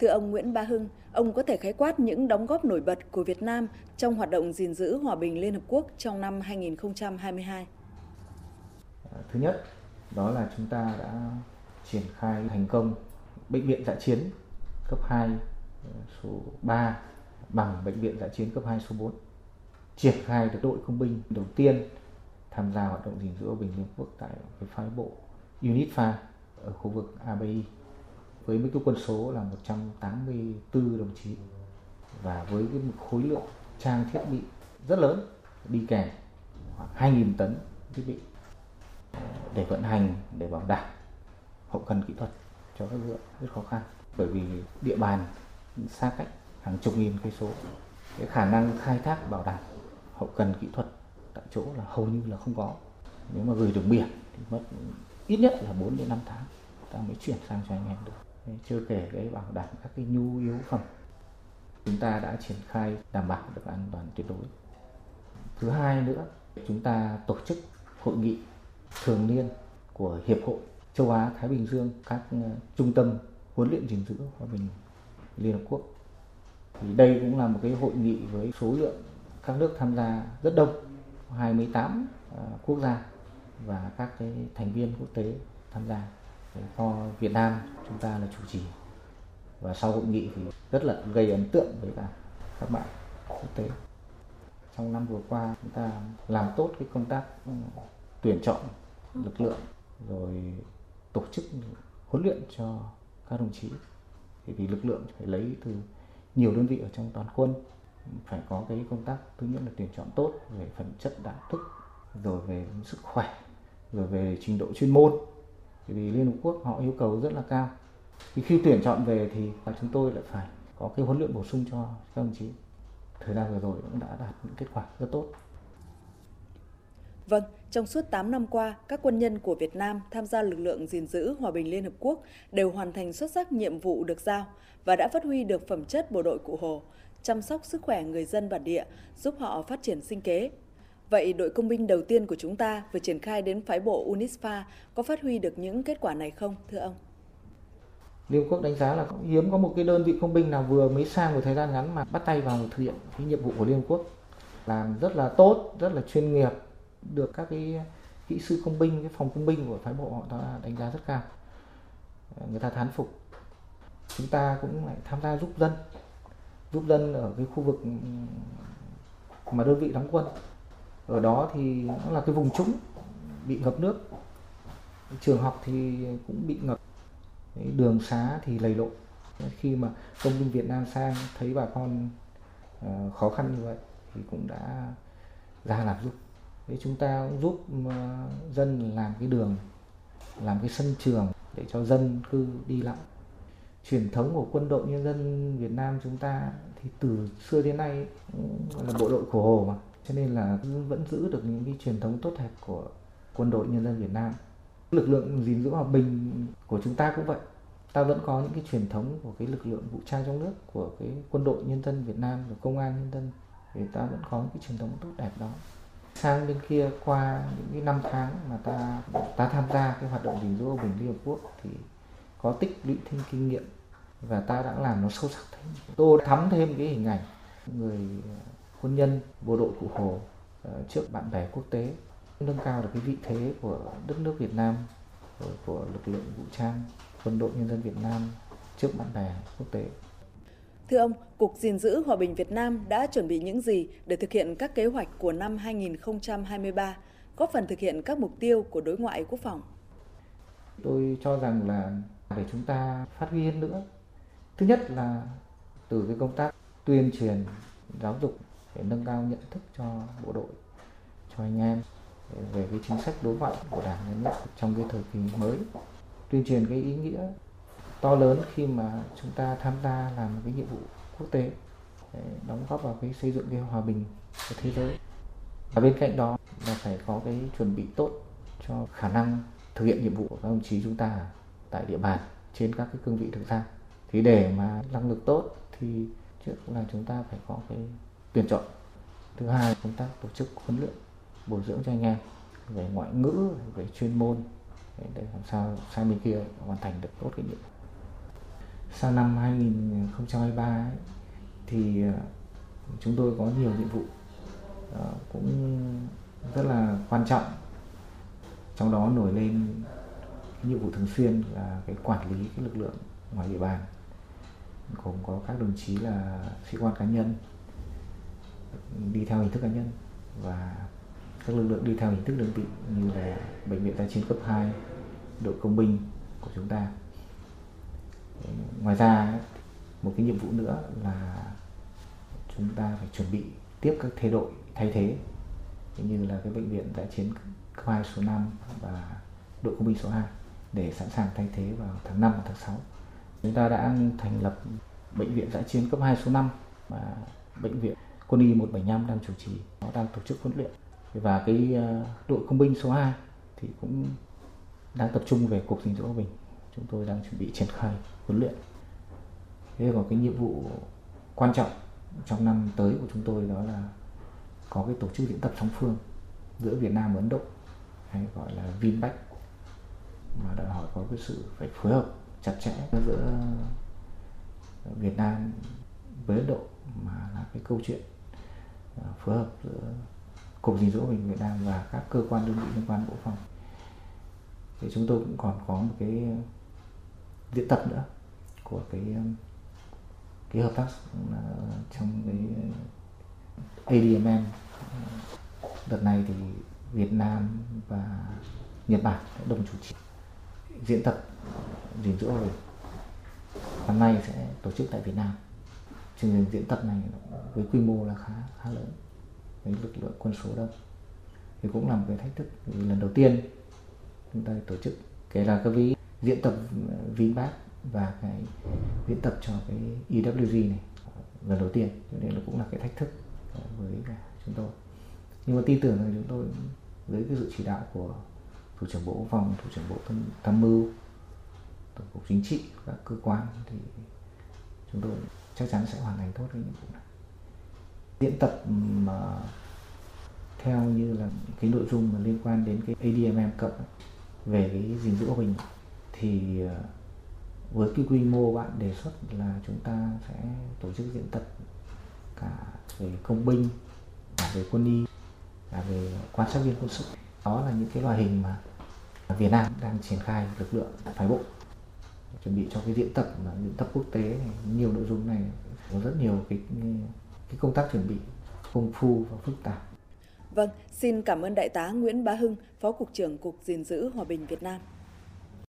Thưa ông Nguyễn Ba Hưng, ông có thể khái quát những đóng góp nổi bật của Việt Nam trong hoạt động gìn giữ hòa bình Liên Hợp Quốc trong năm 2022? Thứ nhất, đó là chúng ta đã triển khai thành công bệnh viện dã chiến cấp 2 ờ, số 3 bằng bệnh viện dã chiến cấp 2 số 4. Triển khai được đội công binh đầu tiên tham gia hoạt động gìn giữ hòa bình Liên Hợp Quốc tại cái phái bộ UNITFA ở khu vực ABI với mức quân số là 184 đồng chí và với cái khối lượng trang thiết bị rất lớn, đi kèm khoảng 2.000 tấn thiết bị để vận hành, để bảo đảm hậu cần kỹ thuật cho các lực lượng rất khó khăn. Bởi vì địa bàn xa cách hàng chục nghìn cây số, cái khả năng khai thác, bảo đảm hậu cần kỹ thuật tại chỗ là hầu như là không có. Nếu mà gửi đường biển thì mất ít nhất là 4 đến 5 tháng, ta mới chuyển sang cho anh em được chưa kể cái bảo đảm các cái nhu yếu phẩm. Chúng ta đã triển khai đảm bảo được an toàn tuyệt đối. Thứ hai nữa, chúng ta tổ chức hội nghị thường niên của hiệp hội châu Á Thái Bình Dương, các ờ, trung tâm huấn luyện gìn giữ hòa bình Liên Hợp Quốc. Thì đây cũng là một cái hội nghị với số lượng các nước tham gia rất đông 28 ờ, quốc gia và các cái thành viên quốc tế tham gia do Việt Nam chúng ta là chủ trì. Và sau hội nghị thì rất là gây ấn tượng với cả các bạn quốc tế. Trong năm vừa qua, chúng ta làm tốt cái công tác ừ, tuyển chọn lực lượng, rồi tổ chức huấn luyện cho các đồng chí. Thì vì lực lượng phải lấy từ nhiều đơn vị ở trong toàn quân, phải có cái công tác thứ nhất là tuyển chọn tốt về phẩm chất, đạo đức, rồi về sức khỏe, rồi về trình độ chuyên môn bởi vì Liên Hợp Quốc họ yêu cầu rất là cao. Thì khi tuyển chọn về thì chúng tôi lại phải có cái huấn luyện bổ sung cho các đồng chí. Thời gian vừa rồi cũng đã đạt những kết quả rất tốt. Vâng, trong suốt 8 năm qua, các quân nhân của Việt Nam tham gia lực lượng gìn giữ hòa bình Liên Hợp Quốc đều hoàn thành xuất sắc nhiệm vụ được giao và đã phát huy được phẩm chất bộ đội cụ Hồ, chăm sóc sức khỏe người dân bản địa, giúp họ phát triển sinh kế. Vậy đội công binh đầu tiên của chúng ta vừa triển khai đến phái bộ UNISFA có phát huy được những kết quả này không, thưa ông? Liên Quốc đánh giá là hiếm có một cái đơn vị công binh nào vừa mới sang một thời gian ngắn mà bắt tay vào thực hiện cái nhiệm vụ của Liên Quốc làm rất là tốt, rất là chuyên nghiệp, được các cái kỹ sư công binh, cái phòng công binh của phái bộ họ ta đánh giá rất cao. Người ta thán phục. Chúng ta cũng lại tham gia giúp dân, giúp dân ở cái khu vực mà đơn vị đóng quân. Ở đó thì nó là cái vùng trũng, bị ngập nước. Trường học thì cũng bị ngập. Đường xá thì lầy lội. Khi mà công binh Việt Nam sang thấy bà con ờ, khó khăn như vậy thì cũng đã ra làm giúp. Để chúng ta cũng giúp ờ, dân làm cái đường, làm cái sân trường để cho dân cư đi lại. Truyền thống của quân đội nhân dân Việt Nam chúng ta thì từ xưa đến nay là bộ đội của Hồ mà cho nên là vẫn giữ được những cái truyền thống tốt đẹp của quân đội nhân dân Việt Nam. Lực lượng gìn giữ hòa bình của chúng ta cũng vậy. Ta vẫn có những cái truyền thống của cái lực lượng vũ trang trong nước, của cái quân đội nhân dân Việt Nam và công an nhân dân. Thì ta vẫn có những cái truyền thống tốt đẹp đó. Sang bên kia, qua những cái năm tháng mà ta ta tham gia cái hoạt động gìn giữ hòa bình Liên Hợp Quốc thì có tích lũy thêm kinh nghiệm và ta đã làm nó sâu sắc thêm. Tôi thắm thêm cái hình ảnh người quân nhân bộ đội cụ Hồ ờ, trước bạn bè quốc tế nâng cao được cái vị thế của đất nước Việt Nam của lực lượng vũ trang quân đội nhân dân Việt Nam trước bạn bè quốc tế. Thưa ông, Cục gìn giữ hòa bình Việt Nam đã chuẩn bị những gì để thực hiện các kế hoạch của năm 2023, góp phần thực hiện các mục tiêu của đối ngoại quốc phòng? Tôi cho rằng là để chúng ta phát huy hơn nữa. Thứ nhất là từ cái công tác tuyên truyền, giáo dục để nâng cao nhận thức cho bộ đội, cho anh em về cái chính sách đối ngoại của Đảng nhà nước trong cái thời kỳ mới. Tuyên truyền cái ý nghĩa to lớn khi mà chúng ta tham gia làm cái nhiệm vụ quốc tế để đóng góp vào cái xây dựng cái hòa bình của thế giới. Và bên cạnh đó là phải có cái chuẩn bị tốt cho khả năng thực hiện nhiệm vụ của các đồng chí chúng ta tại địa bàn trên các cái cương vị được giao. Thì để mà năng lực tốt thì trước là chúng ta phải có cái tuyển chọn. Thứ hai công tác tổ chức huấn luyện bồi dưỡng cho anh em về ngoại ngữ về chuyên môn để làm sao sang bên kia hoàn thành được tốt cái nhiệm vụ. Sang năm 2023 ấy, thì ờ, chúng tôi có nhiều nhiệm vụ ờ, cũng rất là quan trọng. Trong đó nổi lên nhiệm vụ thường xuyên là cái quản lý cái lực lượng ngoài địa bàn gồm có các đồng chí là sĩ quan cá nhân đi theo hình thức cá nhân và các lực lượng đi theo hình thức đơn vị như là bệnh viện giã chiến cấp 2, đội công binh của chúng ta. Ngoài ra một cái nhiệm vụ nữa là chúng ta phải chuẩn bị tiếp các thay đội thay thế như là cái bệnh viện giã chiến cấp 2 số 5 và đội công binh số 2 để sẵn sàng thay thế vào tháng 5 và tháng 6. Chúng ta đã thành lập bệnh viện giã chiến cấp 2 số 5 và bệnh viện quân y 175 đang chủ trì, nó đang tổ chức huấn luyện. Và cái ờ, đội công binh số 2 thì cũng đang tập trung về cục gìn giữ hòa bình. Chúng tôi đang chuẩn bị triển khai huấn luyện. Thế còn cái nhiệm vụ quan trọng trong năm tới của chúng tôi đó là có cái tổ chức diễn tập song phương giữa Việt Nam và Ấn Độ hay gọi là Vinback mà đòi hỏi có cái sự phải phối hợp chặt chẽ giữa Việt Nam với Ấn Độ mà là cái câu chuyện phối hợp giữa cục gìn giữ hòa bình Việt Nam và các cơ quan đơn vị liên quan bộ phòng. Thì chúng tôi cũng còn có một cái diễn tập nữa của cái um, cái hợp tác uh, trong cái ADMM đợt này thì Việt Nam và Nhật Bản đồng chủ trì diễn tập gìn giữ hòa bình. Năm nay sẽ tổ chức tại Việt Nam trình diễn tập này với quy mô là khá khá lớn. Với lực lượng quân số đông. Thì cũng là một cái thách thức. Vì lần đầu tiên chúng ta tổ chức kể là cái ví, diễn tập VinBat và cái diễn tập cho cái EWG này lần đầu tiên. Cho nên nó cũng là cái thách thức với cả chúng tôi. Nhưng mà tin tưởng rằng chúng tôi với cái sự chỉ đạo của thủ trưởng bộ quốc phòng, thủ trưởng bộ tham mưu, tổng cục chính trị, các cơ quan thì chúng tôi chắc chắn sẽ hoàn thành tốt cái nhiệm vụ này. Diễn tập mà theo như là cái nội dung mà liên quan đến cái ADMM cộng về cái gìn giữ hòa bình, thì ờ, với cái quy mô bạn đề xuất là chúng ta sẽ tổ chức diễn tập cả về công binh, cả về quân y, cả về quan sát viên quân sự. Đó là những cái loại hình mà Việt Nam đang triển khai lực lượng phái bộ chuẩn bị cho cái diễn tập mà diễn tập quốc tế này, nhiều nội dung này có rất nhiều cái cái công tác chuẩn bị công phu và phức tạp. Vâng, xin cảm ơn Đại tá Nguyễn Bá Hưng, Phó Cục trưởng Cục gìn giữ Hòa bình Việt Nam.